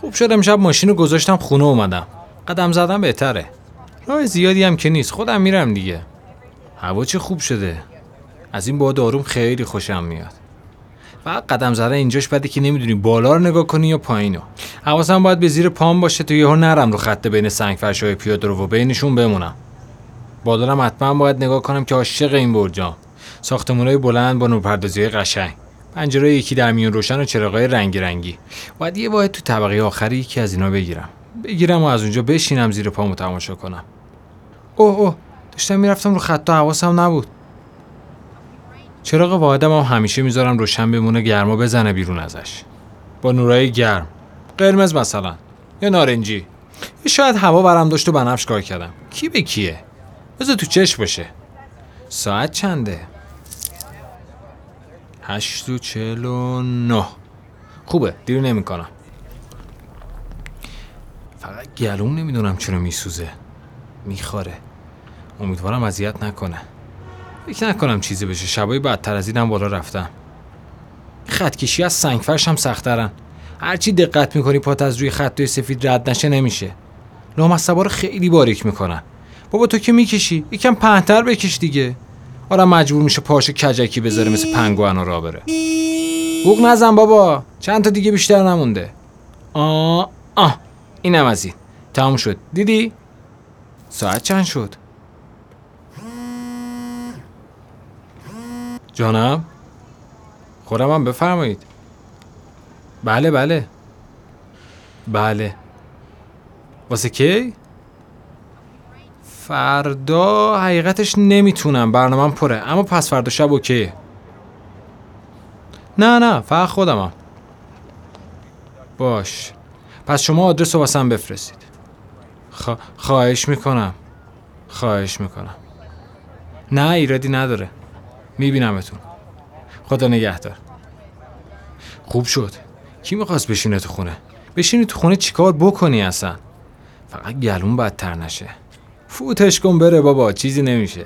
خوب شد امشب ماشین رو گذاشتم خونه اومدم. قدم زدم بهتره. راه زیادی هم که نیست. خودم میرم دیگه. هوا چه خوب شده. از این باد آروم خیلی خوشم میاد. فقط قدم زدن اینجاش بده که نمی‌دونی بالا رو نگاه کنی یا پایینو. حواسم باید به زیر پام باشه تا یهو نرم رو خط بین سنگ های پیاده رو و بینشون بمونم. بالا حتما باید نگاه کنم که عاشق این برجام. ساختمانهای بلند با نورپردازی قشنگ. پنجره یکی در میون روشن و چراغای رنگی رنگی. باید یه واحد تو طبقه آخری یکی از اینا بگیرم. بگیرم و از اونجا بشینم زیر پامو تماشا کنم. اوه اوه. داشتم می‌رفتم رو خط حواسم نبود. چراغ واحدم هم همیشه می‌ذارم روشن بمونه گرما بزنه بیرون ازش. با نورای گرم. قرمز مثلا. یا نارنجی. شاید هوا برم داشت و بنفش کار کردم. کی به کیه؟ بذار تو چشم باشه. ساعت چنده؟ هشت و چل و نه. خوبه دیرو نمی‌کنم. فقط گلوم نمی‌دونم چرا میسوزه. می‌خوره. امیدوارم اذیت نکنه. فکر نکنم چیزی بشه. شبای بدتر از اینم بالا رفتم. خطکشی از سنگفرش هم سخترن هرچی دقت می‌کنی پات از روی خطای سفید رد نشه نمیشه. لامصبا رو خیلی باریک می‌کنن. بابا تو که می‌کشی؟ یکم پهنتر بکش دیگه. آره مجبور میشه پاش کجکی بذاره مثل پنگوانو را بره. بوق نزن بابا. چند تا دیگه بیشتر نمونده. آه آه اینم از این. تموم شد. دیدی؟ ساعت چند شد؟ جانم؟ خودم هم بفرمایید. بله بله. بله. واسه کی؟ فردا حقیقتش نمی‌تونم برنامه پره. اما پس فردا شب اوکیه نه نه فقط خودمم. باش. پس شما آدرس رو واسم بفرستید. خوا... خواهش می‌کنم. خواهش می‌کنم. نه ایرادی نداره. میبینمتون. خدا نگهدار. خوب شد. کی می‌خواست بشینه تو خونه؟ بشینی تو خونه چیکار بکنی اصلا؟ فقط گلون بدتر نشه. فوتش کن بره بابا چیزی نمیشه.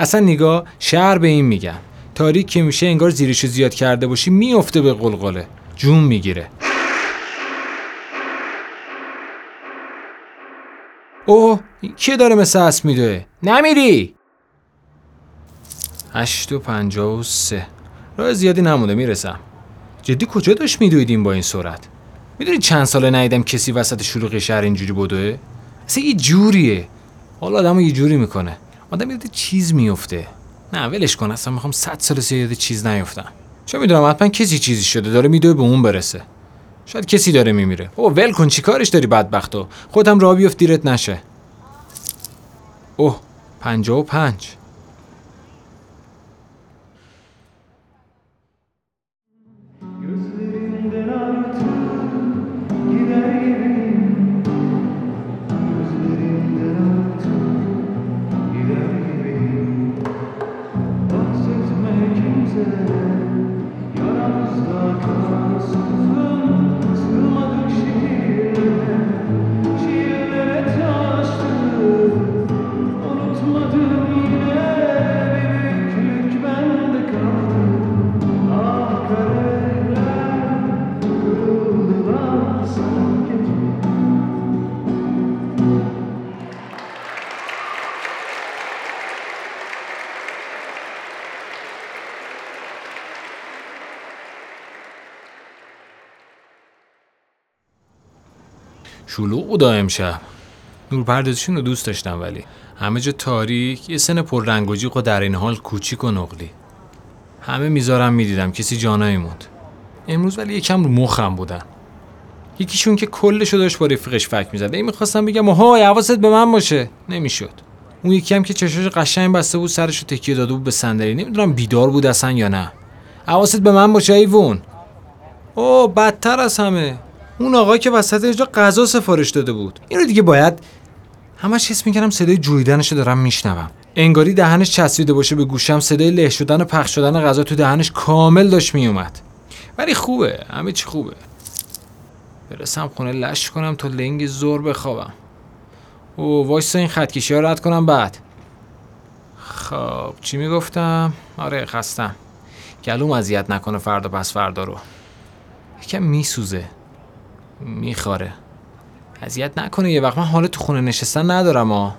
اصلا نگاه شهر به این میگن تاریک که میشه انگار زیرشو زیاد کرده باشی میفته به قلقله. جون می‌گیره. اوه کی داره مثل اسب میدوه نمیری! هشت و پنجاه و سه. راه زیادی نمونده می‌رسم. جدی کجا داشت میدویدیم با این سرعت؟ می‌دونی چند ساله ندیدم کسی وسط شلوغ شهر اینجوری بدوه اصلا یه جوریه. حالا آدمو یه جوری می‌کنه. آدم یاد چیز میفته نه ولش کن اصلا می‌خوام صد سال یاد چیز نیفتم. چه می‌دونم حتما کسی چیزی شده داره میدوه به اون برسه. شاید کسی داره میمیره. او ول کن چی کارش داری بدبختو خودم را بیفت دیرت نشه. اوه پنجاه و پنج. شلوغ بودا امشب. نورپردازیشون رو دوست داشتم ولی. همه جا تاریک یه سن پر رنگ و جیغ و در این حال کوچیک و نقلی. همه می‌ذارم می‌دیدم کسی جانایی موند. امروز ولی یکم رو مخم بودن یکیشون که کلشو داشت با رفیقش فک می‌زد. این می‌خواستم بگم های حواست به من باشه. نمی‌شد. اون یکی که چشاش قشنگ بسته بود سرشو تکیه داده بود به صندلی. نمی‌دونم بیدار بود اصلا یا نه. حواست به من باشه ایوون. او بدتر از همه. اون آقا که وسط اجرا غذا سفارش داده بود. اینو دیگه باید همش حس می‌کردم صدای جویدنشو دارم میشنوم. انگاری دهنش چسبیده باشه به گوشم صدای له شدن و پخش شدن غذا تو دهنش کامل داشت میومد ولی خوبه همه چی خوبه. برسم خونه لش کنم تا لنگ زور بخوابم. او وایسا این خطکشی ها رد کنم بعد. خب چی می‌گفتم؟ آره خستم. گلوم اذیت نکنه فردا پس فردا رو. یکم میسوزه. میخواره اذیت نکنه یه وقت. من حال تو خونه نشستن ندارم ها.